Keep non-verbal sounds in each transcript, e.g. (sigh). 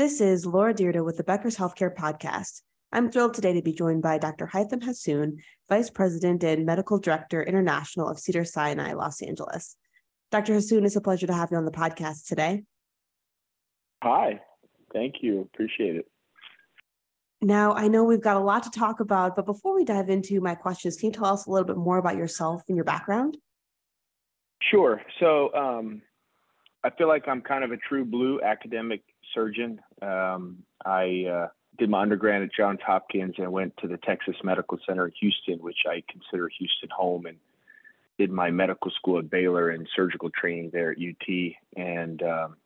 This is Laura Dyrda with the Becker's Healthcare Podcast. I'm thrilled today to be joined by Dr. Haitham Hassoun, Vice President and Medical Director International of Cedars-Sinai, Los Angeles. Dr. Hassoun, it's a pleasure to have you on the podcast today. Hi, thank you. Appreciate it. Now, I know we've got a lot to talk about, but before we dive into my questions, can you tell us a little bit more about yourself and your background? Sure. So, um, I feel like I'm kind of a true blue academic surgeon. Um, I uh, did my undergrad at Johns Hopkins and went to the Texas Medical Center in Houston, which I consider Houston home, and did my medical school at Baylor and surgical training there at UT. And um,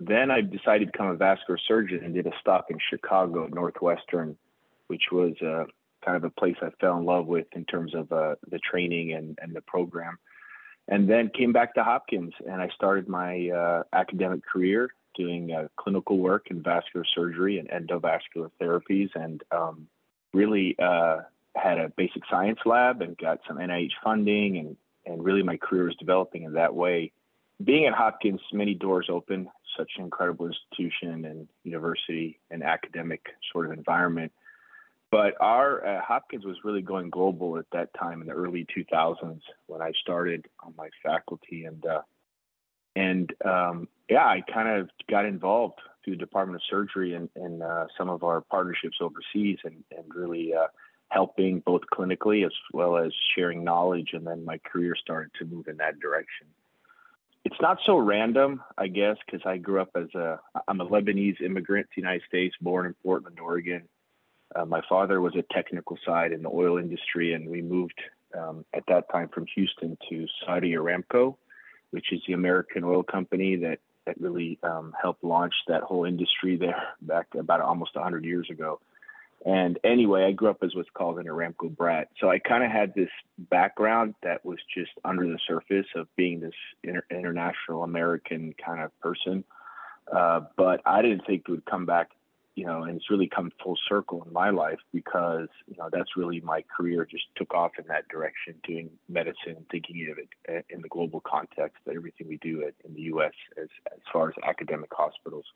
then I decided to become a vascular surgeon and did a stop in Chicago, Northwestern, which was uh, kind of a place I fell in love with in terms of uh, the training and, and the program. And then came back to Hopkins and I started my uh, academic career doing uh, clinical work in vascular surgery and endovascular therapies and um, really uh, had a basic science lab and got some NIH funding and, and really my career was developing in that way. Being at Hopkins, many doors open, such an incredible institution and university and academic sort of environment. But our uh, Hopkins was really going global at that time in the early 2000s when I started on my faculty, and uh, and um, yeah, I kind of got involved through the Department of Surgery and, and uh, some of our partnerships overseas, and and really uh, helping both clinically as well as sharing knowledge. And then my career started to move in that direction it's not so random, I guess, because I grew up as a I'm a Lebanese immigrant to the United States, born in Portland, Oregon. Uh, my father was a technical side in the oil industry, and we moved um, at that time from Houston to Saudi Aramco, which is the American oil company that that really um, helped launch that whole industry there back about almost 100 years ago. And anyway, I grew up as what's called an Aramco brat. So I kind of had this background that was just under the surface of being this inter- international American kind of person. Uh, but I didn't think it would come back, you know, and it's really come full circle in my life because, you know, that's really my career just took off in that direction, doing medicine, thinking of it uh, in the global context, that everything we do in the U.S. as, as far as academic hospitals.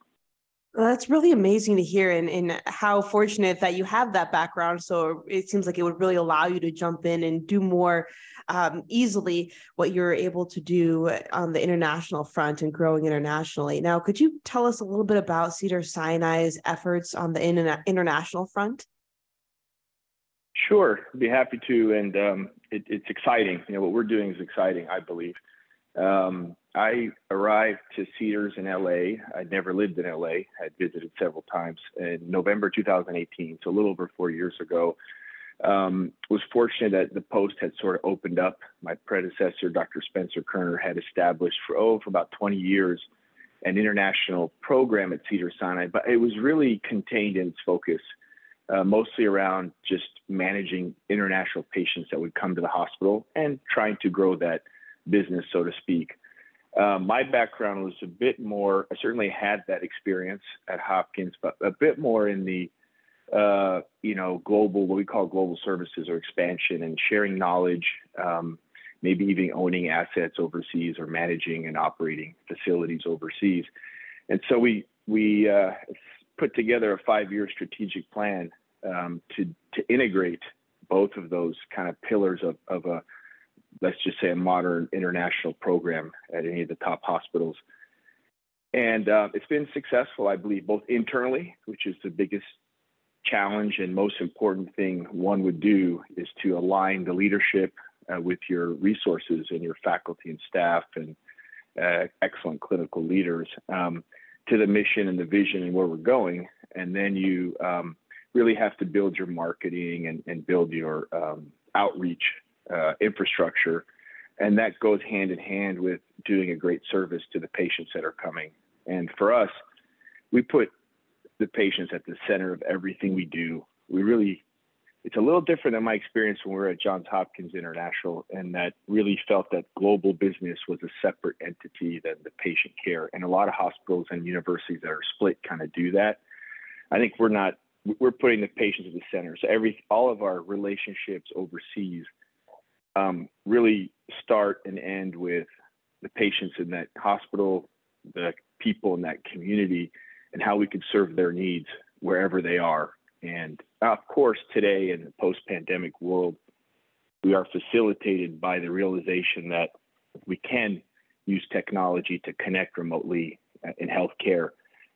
Well, that's really amazing to hear, and, and how fortunate that you have that background. So it seems like it would really allow you to jump in and do more um, easily what you're able to do on the international front and growing internationally. Now, could you tell us a little bit about Cedars-Sinai's efforts on the in- international front? Sure, I'd be happy to, and um, it, it's exciting. You know, what we're doing is exciting, I believe. Um, I arrived to Cedars in LA. I'd never lived in LA. I'd visited several times in November 2018, so a little over four years ago. Um, was fortunate that the post had sort of opened up. My predecessor, Dr. Spencer Kerner, had established for oh for about 20 years an international program at Cedars-Sinai, but it was really contained in its focus, uh, mostly around just managing international patients that would come to the hospital and trying to grow that business, so to speak. Um, my background was a bit more, I certainly had that experience at Hopkins, but a bit more in the, uh, you know, global, what we call global services or expansion and sharing knowledge, um, maybe even owning assets overseas or managing and operating facilities overseas. And so we, we uh, put together a five year strategic plan um, to, to integrate both of those kind of pillars of, of a let's just say a modern international program at any of the top hospitals. And uh, it's been successful, I believe, both internally, which is the biggest challenge and most important thing one would do is to align the leadership uh, with your resources and your faculty and staff and uh, excellent clinical leaders um, to the mission and the vision and where we're going. And then you um, really have to build your marketing and, and build your um, outreach uh, infrastructure. And that goes hand in hand with doing a great service to the patients that are coming. And for us, we put the patients at the center of everything we do. We really, it's a little different than my experience when we were at Johns Hopkins International, and that really felt that global business was a separate entity than the patient care. And a lot of hospitals and universities that are split kind of do that. I think we're not, we're putting the patients at the center. So every, all of our relationships overseas um, really start and end with the patients in that hospital, the people in that community, and how we could serve their needs wherever they are. And of course, today in the post pandemic world, we are facilitated by the realization that we can use technology to connect remotely uh, in healthcare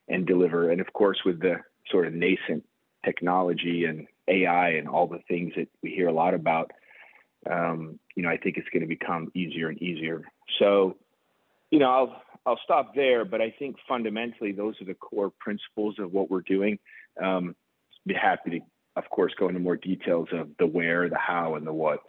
and deliver. And of course, with the sort of nascent technology and AI and all the things that we hear a lot about, um, you know, I think it's going to become easier and easier. So, you know, I'll I'll stop there, but I think fundamentally those are the core principles of what we're doing. Um, be happy to, of course, go into more details of the where, the how, and the what.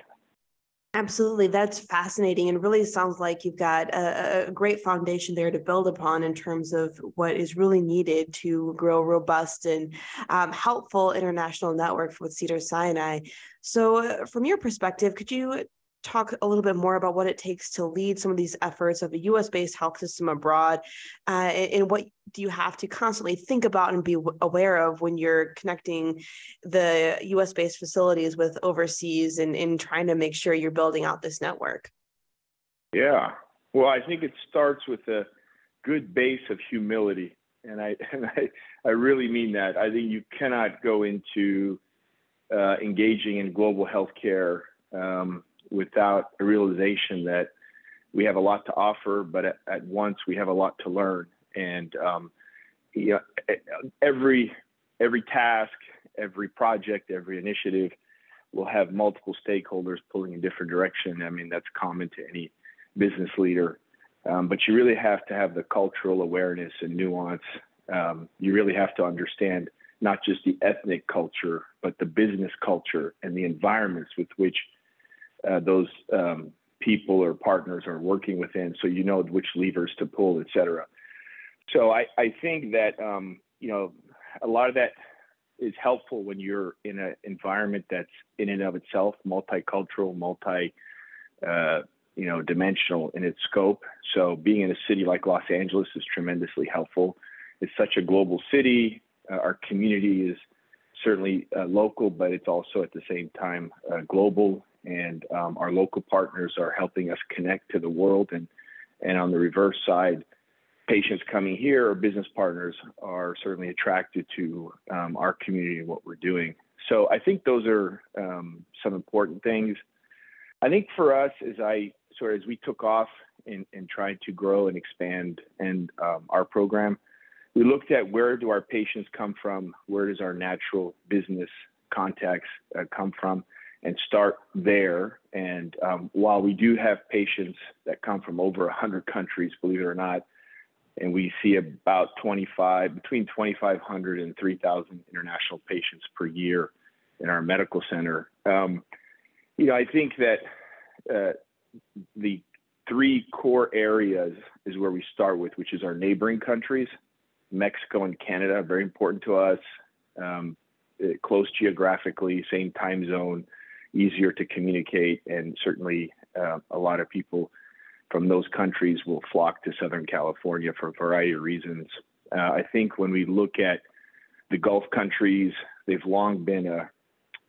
Absolutely. That's fascinating and really sounds like you've got a, a, great foundation there to build upon in terms of what is really needed to grow robust and um, helpful international network with Cedars-Sinai. So, uh, from your perspective, could you talk a little bit more about what it takes to lead some of these efforts of a US based health system abroad uh, and, what do you have to constantly think about and be aware of when you're connecting the US based facilities with overseas and, and trying to make sure you're building out this network? Yeah. Well, I think it starts with a good base of humility. And I, (laughs) and I, I really mean that. I think you cannot go into uh, engaging in global healthcare um, without a realization that we have a lot to offer, but at, at once we have a lot to learn. And um, you know, every every task, every project, every initiative will have multiple stakeholders pulling in different direction. I mean, that's common to any business leader. Um, but you really have to have the cultural awareness and nuance. Um, you really have to understand not just the ethnic culture, but the business culture and the environments with which uh, those um, people or partners are working within, so you know which levers to pull, et cetera. So I, I think that um, you know a lot of that is helpful when you're in an environment that's in and of itself multicultural, multi uh, you know dimensional in its scope. So being in a city like Los Angeles is tremendously helpful. It's such a global city. Uh, our community is certainly uh, local, but it's also at the same time uh, global and um, our local partners are helping us connect to the world. And and on the reverse side, patients coming here or business partners are certainly attracted to um, our community and what we're doing. So I think those are um, some important things. I think for us, as I sort of as we took off in trying to grow and expand and um, our program, we looked at where do our patients come from, where does our natural business contacts uh, come from, and start there. And um, while we do have patients that come from over 100 countries, believe it or not, and we see about 25, between 2,500 and 3,000 international patients per year in our medical center. Um, you know, I think that uh, the three core areas is where we start with, which is our neighboring countries, Mexico and Canada, very important to us, um, close geographically, same time zone, easier to communicate, and certainly uh, a lot of people from those countries will flock to Southern California for a variety of reasons. Uh, I think when we look at the Gulf countries, they've long been a,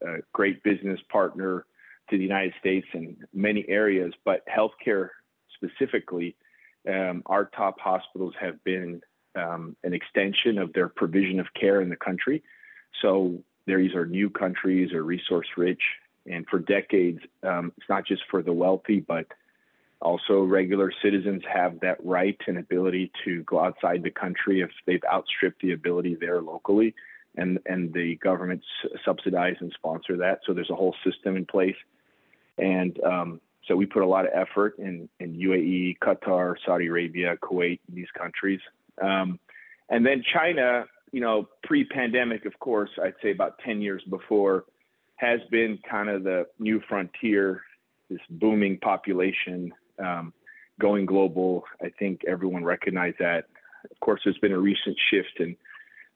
a great business partner to the United States in many areas, but healthcare specifically, um, our top hospitals have been um, an extension of their provision of care in the country. So these are new countries or resource rich and for decades, um, it's not just for the wealthy, but also regular citizens have that right and ability to go outside the country if they've outstripped the ability there locally. And, and the governments subsidize and sponsor that. So there's a whole system in place. And um, so we put a lot of effort in, in UAE, Qatar, Saudi Arabia, Kuwait, these countries. Um, and then China, you know, pre pandemic, of course, I'd say about 10 years before, has been kind of the new frontier, this booming population um, going global. I think everyone recognized that. Of course, there's been a recent shift in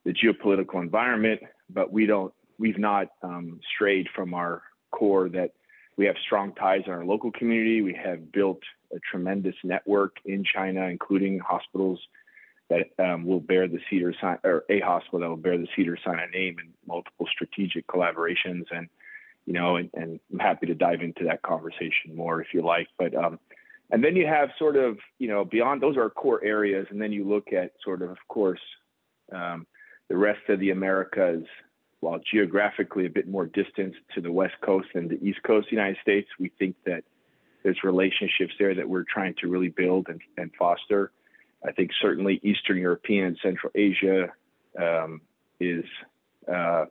the geopolitical environment, but we don't, we've not um, strayed from our core that we have strong ties in our local community. We have built a tremendous network in China, including hospitals that um, will bear the Cedars-Sinai, or a hospital that will bear the Cedars-Sinai name in multiple strategic collaborations. And, you know, and, and, I'm happy to dive into that conversation more if you like. But, um, and then you have sort of, you know, beyond those are core areas. And then you look at sort of, of course, Um, the rest of the Americas, while geographically a bit more distant to the West Coast and the East Coast of the United States, we think that there's relationships there that we're trying to really build and, and foster. I think certainly Eastern European and Central Asia um, is uh,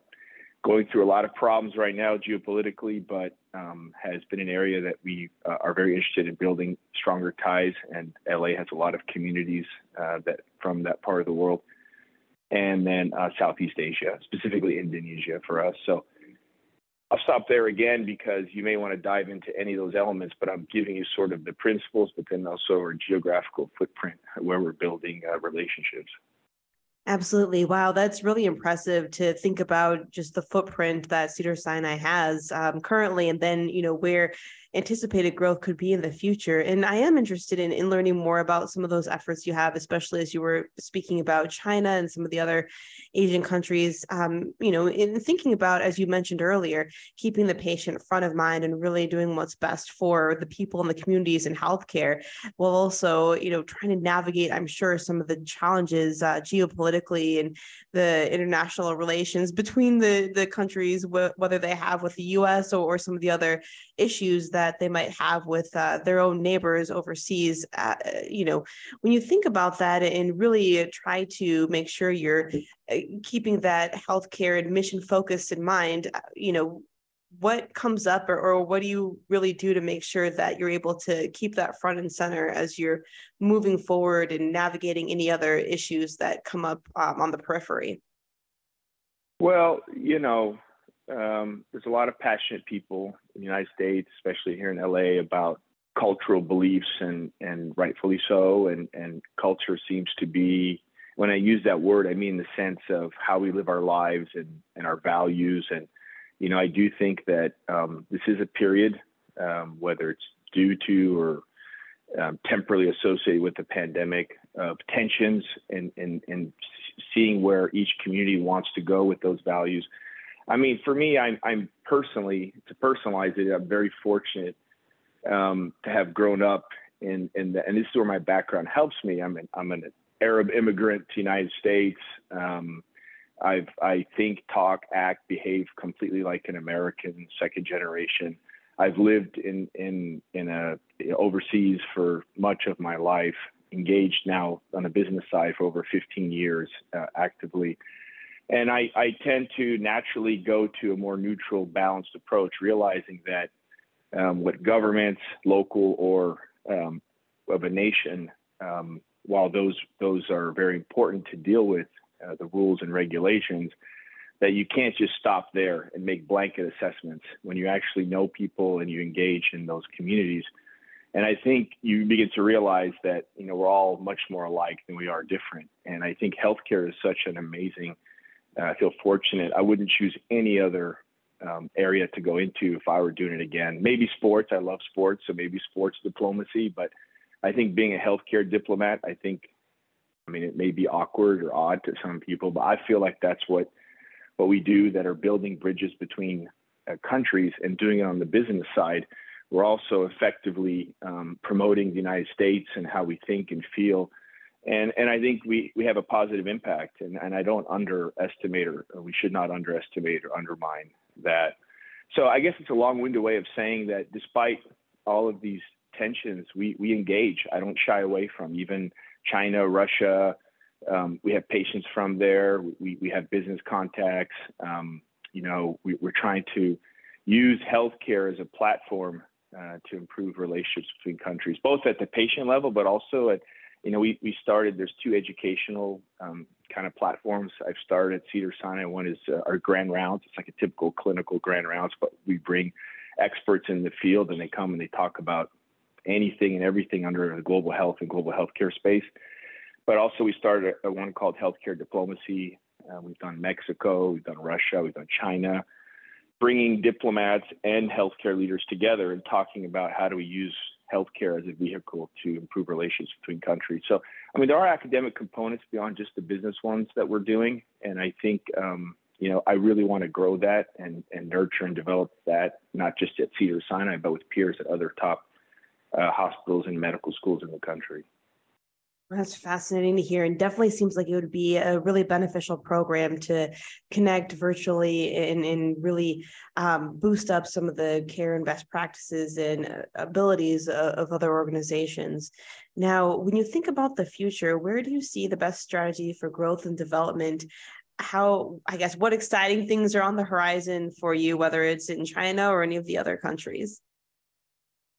going through a lot of problems right now geopolitically, but um, has been an area that we uh, are very interested in building stronger ties. And LA has a lot of communities uh, that from that part of the world, and then uh, Southeast Asia, specifically Indonesia for us. So stop there again because you may want to dive into any of those elements, but I'm giving you sort of the principles, but then also our geographical footprint where we're building uh, relationships. Absolutely. Wow, that's really impressive to think about just the footprint that Cedars-Sinai has um, currently, and then you know where anticipated growth could be in the future. And I am interested in, in learning more about some of those efforts you have, especially as you were speaking about China and some of the other Asian countries. Um, you know, in thinking about, as you mentioned earlier, keeping the patient front of mind and really doing what's best for the people and the communities in healthcare, while also, you know, trying to navigate, I'm sure, some of the challenges uh, geopolitically and the international relations between the, the countries, wh- whether they have with the US or, or some of the other issues that they might have with uh, their own neighbors overseas. Uh, you know, when you think about that and really try to make sure you're uh, keeping that healthcare admission focused in mind, uh, you know, what comes up or, or what do you really do to make sure that you're able to keep that front and center as you're moving forward and navigating any other issues that come up um, on the periphery? Well, you know, um, there's a lot of passionate people in the United States, especially here in LA, about cultural beliefs and and rightfully so. And and culture seems to be when I use that word, I mean the sense of how we live our lives and and our values. And you know, I do think that um, this is a period, um, whether it's due to or um, temporarily associated with the pandemic, of tensions and, and, and seeing where each community wants to go with those values. I mean, for me, I'm, I'm personally, to personalize it, I'm very fortunate um, to have grown up in, in the, and this is where my background helps me. I'm an, I'm an Arab immigrant to the United States. Um, I've, I think, talk, act, behave completely like an American, second generation. I've lived in, in, in a overseas for much of my life, engaged now on the business side for over 15 years, uh, actively and I, I tend to naturally go to a more neutral, balanced approach, realizing that um, what governments, local or um, of a nation, um, while those those are very important to deal with, uh, the rules and regulations, that you can't just stop there and make blanket assessments when you actually know people and you engage in those communities. And I think you begin to realize that you know we're all much more alike than we are different. And I think healthcare is such an amazing I feel fortunate. I wouldn't choose any other um, area to go into if I were doing it again. Maybe sports. I love sports, so maybe sports diplomacy. But I think being a healthcare diplomat, I think, I mean, it may be awkward or odd to some people, but I feel like that's what what we do. That are building bridges between uh, countries and doing it on the business side. We're also effectively um, promoting the United States and how we think and feel and and I think we we have a positive impact, and and I don't underestimate or, or we should not underestimate or undermine that. So I guess it's a long-winded way of saying that despite all of these tensions, we we engage. I don't shy away from even China, Russia. Um, we have patients from there. We we have business contacts. Um, you know, we, we're trying to use healthcare as a platform uh, to improve relationships between countries, both at the patient level, but also at you know, we, we started, there's two educational um, kind of platforms. I've started at Cedars-Sinai. One is uh, our grand rounds. It's like a typical clinical grand rounds, but we bring experts in the field and they come and they talk about anything and everything under the global health and global healthcare space. But also we started a, a one called healthcare diplomacy. Uh, we've done Mexico, we've done Russia, we've done China, bringing diplomats and healthcare leaders together and talking about how do we use healthcare as a vehicle to improve relations between countries. So, I mean, there are academic components beyond just the business ones that we're doing, and I think um, you know I really want to grow that and and nurture and develop that not just at Cedars-Sinai, but with peers at other top uh, hospitals and medical schools in the country. That's fascinating to hear, and definitely seems like it would be a really beneficial program to connect virtually and, and really um, boost up some of the care and best practices and uh, abilities of, of other organizations. Now, when you think about the future, where do you see the best strategy for growth and development? How, I guess, what exciting things are on the horizon for you, whether it's in China or any of the other countries?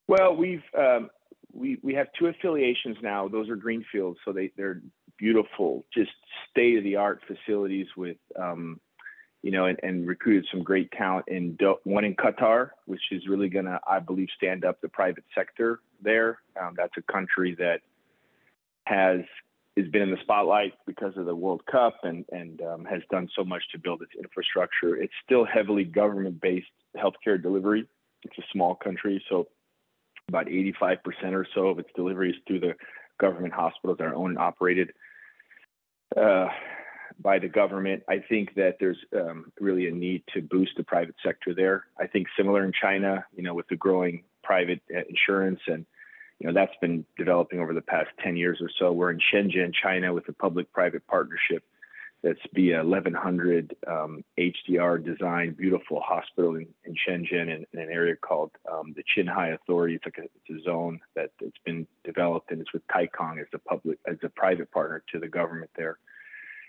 Well, we've um, we we have two affiliations now. Those are greenfields, so they they're beautiful, just state of the art facilities with um, you know, and, and, recruited some great talent in one in Qatar, which is really going to, I believe, stand up the private sector there. Um, that's a country that has has been in the spotlight because of the World Cup and and um, has done so much to build its infrastructure. It's still heavily government based healthcare delivery. It's a small country, so about 85% or so of its deliveries through the government hospitals are owned and operated uh, by the government. I think that there's um, really a need to boost the private sector there. I think similar in China, you know, with the growing private uh, insurance and you know that's been developing over the past 10 years or so. We're in Shenzhen, China, with a public-private partnership that's via 1100 um, HDR designed beautiful hospital in, in Shenzhen in, in, an area called um, the Qianhai Authority. It's like a, it's a zone that it's been developed and it's with Taikang as a public as a private partner to the government there.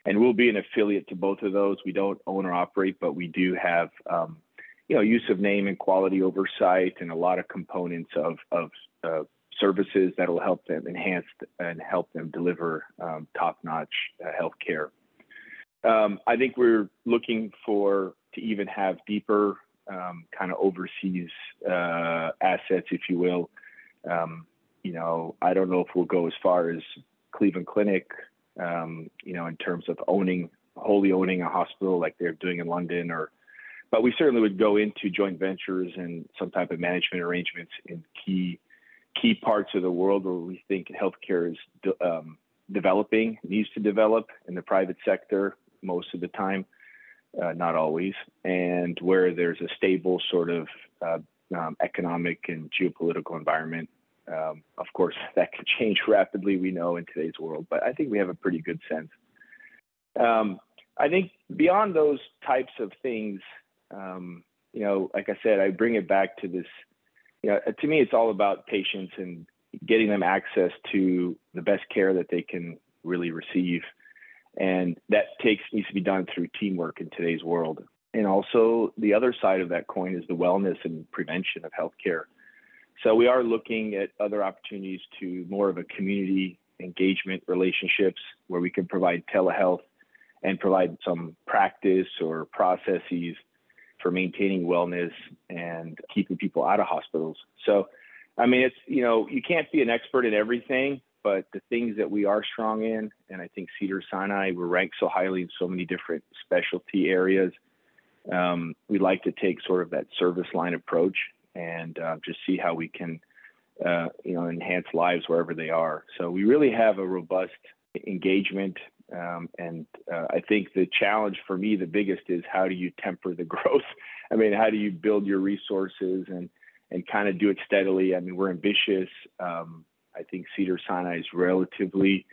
And we'll be an affiliate to both of those. We don't own or operate, but we do have um, you know use of name and quality oversight and a lot of components of of uh, services that will help them enhance and help them deliver um, top-notch uh, health care um, I think we're looking for to even have deeper um, kind of overseas uh, assets, if you will. Um, you know, I don't know if we'll go as far as Cleveland Clinic, um, you know, in terms of owning, wholly owning a hospital like they're doing in London, or, but we certainly would go into joint ventures and some type of management arrangements in key key parts of the world where we think healthcare is um, developing, needs to develop in the private sector, most of the time, uh, not always, and where there's a stable sort of uh, um, economic and geopolitical environment. Um, of course, (laughs) that can change rapidly, we know, in today's world, but I think we have a pretty good sense. Um, I think beyond those types of things, um, you know, like I said, I bring it back to this. You know, to me, it's all about patients and getting them access to the best care that they can really receive and that takes needs to be done through teamwork in today's world. And also the other side of that coin is the wellness and prevention of healthcare. So we are looking at other opportunities to more of a community engagement relationships where we can provide telehealth and provide some practice or processes for maintaining wellness and keeping people out of hospitals. So I mean it's you know you can't be an expert in everything, but the things that we are strong in, and I think Cedars-Sinai, we're ranked so highly in so many different specialty areas. Um, we like to take sort of that service line approach and uh, just see how we can, uh, you know, enhance lives wherever they are. So we really have a robust engagement. Um, and uh, I think the challenge for me, the biggest, is how do you temper the (laughs) growth? I mean, how do you build your resources and and kind of do it steadily? I mean, we're ambitious. Um, I think Cedars-Sinai is relatively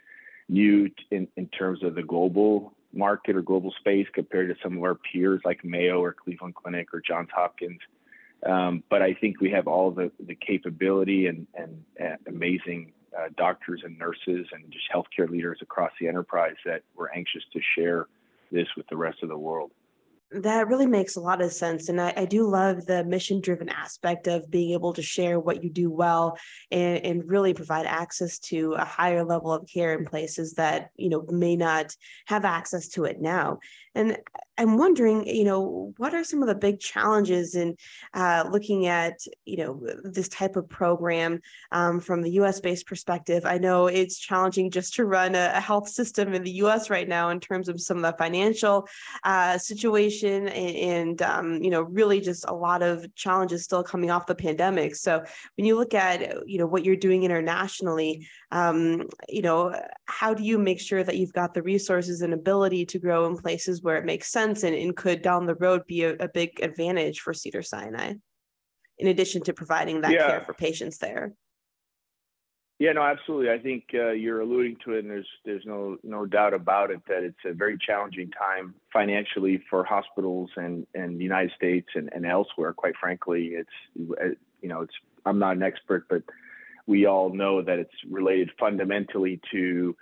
new in, in terms of the global market or global space compared to some of our peers like Mayo or Cleveland Clinic or Johns Hopkins. Um, but I think we have all the, the capability and, and, and amazing uh, doctors and nurses and just healthcare leaders across the enterprise that we're anxious to share this with the rest of the world that really makes a lot of sense. And I, I do love the mission driven aspect of being able to share what you do well and, and really provide access to a higher level of care in places that, you know, may not have access to it now. And I'm wondering, you know, what are some of the big challenges in uh, looking at, you know, this type of program um, from the U.S. based perspective? I know it's challenging just to run a, a, health system in the U.S. right now in terms of some of the financial uh, situation and, and um, you know, really just a lot of challenges still coming off the pandemic. So when you look at, you know, what you're doing internationally, um, you know, how do you make sure that you've got the resources and ability to grow in places where it makes sense and, and could down the road be a, a big advantage for Cedars-Sinai, in addition to providing that yeah. care for patients there? Yeah, no, absolutely. I think uh, you're alluding to it, and there's there's no no doubt about it that it's a very challenging time financially for hospitals and and the United States and, and elsewhere. Quite frankly, it's uh, you know it's I'm not an expert, but we all know that it's related fundamentally to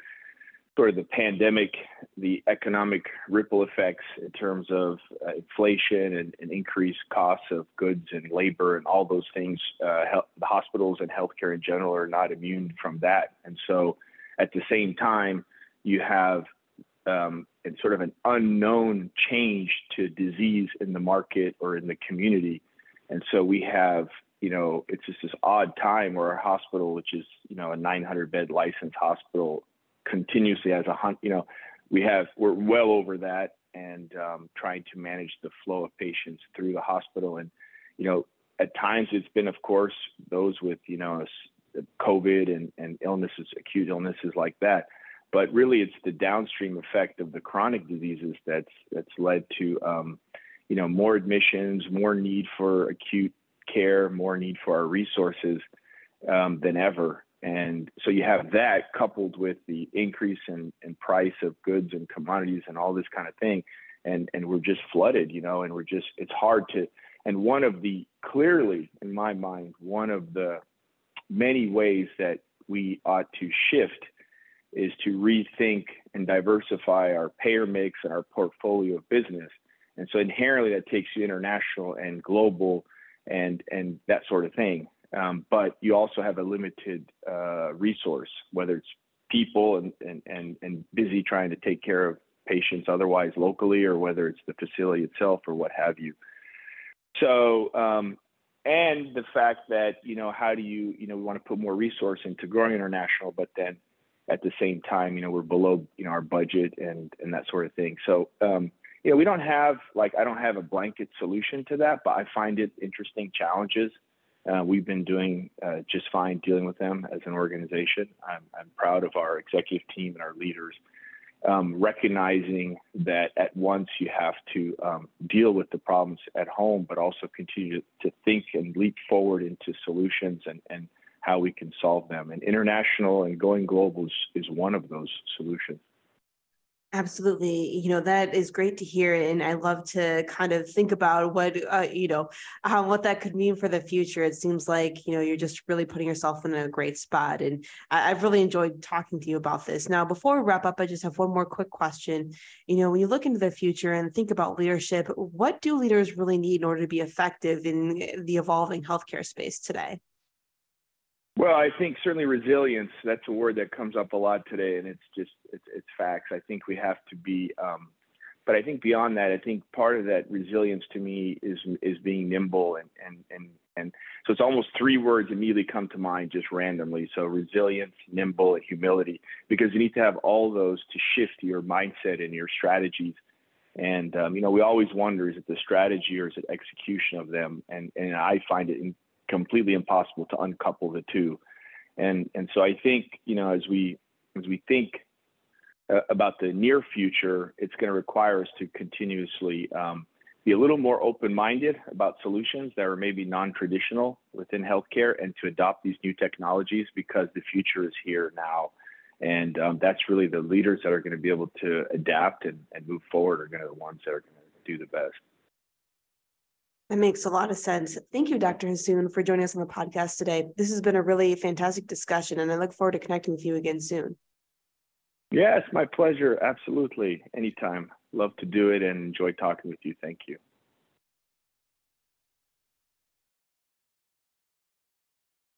sort of the pandemic, the economic ripple effects in terms of uh, inflation and, and, increased costs of goods and labor and all those things. Uh, the hospitals and healthcare in general are not immune from that. And so at the same time, you have um, sort of an unknown change to disease in the market or in the community. And so we have, you know, it's just this odd time where our hospital, which is, you know, a 900 bed licensed hospital, continuously as a hunt. You know, we have we're well over that and um, trying to manage the flow of patients through the hospital. And you know, at times it's been, of course, those with you know COVID and and illnesses, acute illnesses like that. But really, it's the downstream effect of the chronic diseases that's that's led to um, you know more admissions, more need for acute care, more need for our resources um, than ever. And so you have that coupled with the increase in, in price of goods and commodities and all this kind of thing. And, and we're just flooded, you know, and we're just, it's hard to, and one of the, clearly in my mind, one of the many ways that we ought to shift is to rethink and diversify our payer mix and our portfolio of business. And so inherently that takes you international and global and, and that sort of thing. Um, but you also have a limited uh, resource, whether it's people and, and, and, and busy trying to take care of patients otherwise locally, or whether it's the facility itself or what have you. So, um, and the fact that, you know, how do you, you know, we want to put more resource into growing international, but then at the same time, you know, we're below, you know, our budget and, and that sort of thing. So, um, you know, we don't have, like, I don't have a blanket solution to that, but I find it interesting challenges uh, we've been doing uh, just fine dealing with them as an organization. I'm, I'm, proud of our executive team and our leaders, um, recognizing that at once you have to um, deal with the problems at home, but also continue to, think and leap forward into solutions and, and how we can solve them. And international and going global is, is one of those solutions. Absolutely. You know, that is great to hear. And I love to kind of think about what, uh, you know, what that could mean for the future. It seems like, you know, you're just really putting yourself in a great spot. And I, have really enjoyed talking to you about this. Now, before we wrap up, I just have one more quick question. You know, when you look into the future and think about leadership, what do leaders really need in order to be effective in the evolving healthcare space today? Well, I think certainly resilience. That's a word that comes up a lot today, and it's just it's, it's facts. I think we have to be, um, but I think beyond that, I think part of that resilience to me is is being nimble and and and and so it's almost three words immediately come to mind just randomly. So resilience, nimble, and humility, because you need to have all those to shift your mindset and your strategies. And um, you know, we always wonder: is it the strategy or is it execution of them? And and I find it completely impossible to uncouple the two. And and so I think you know as we as we think uh, about the near future, it's going to require us to continuously um, be a little more open-minded about solutions that are maybe non-traditional within healthcare, and to adopt these new technologies because the future is here now. And um, that's really the leaders that are going to be able to adapt and, and move forward are going to be the ones that are going to do the best. That makes a lot of sense. Thank you, Dr. Hassoun, for joining us on the podcast today. This has been a really fantastic discussion, and I look forward to connecting with you again soon. Yes, my pleasure. Absolutely. Anytime. Love to do it and enjoy talking with you. Thank you.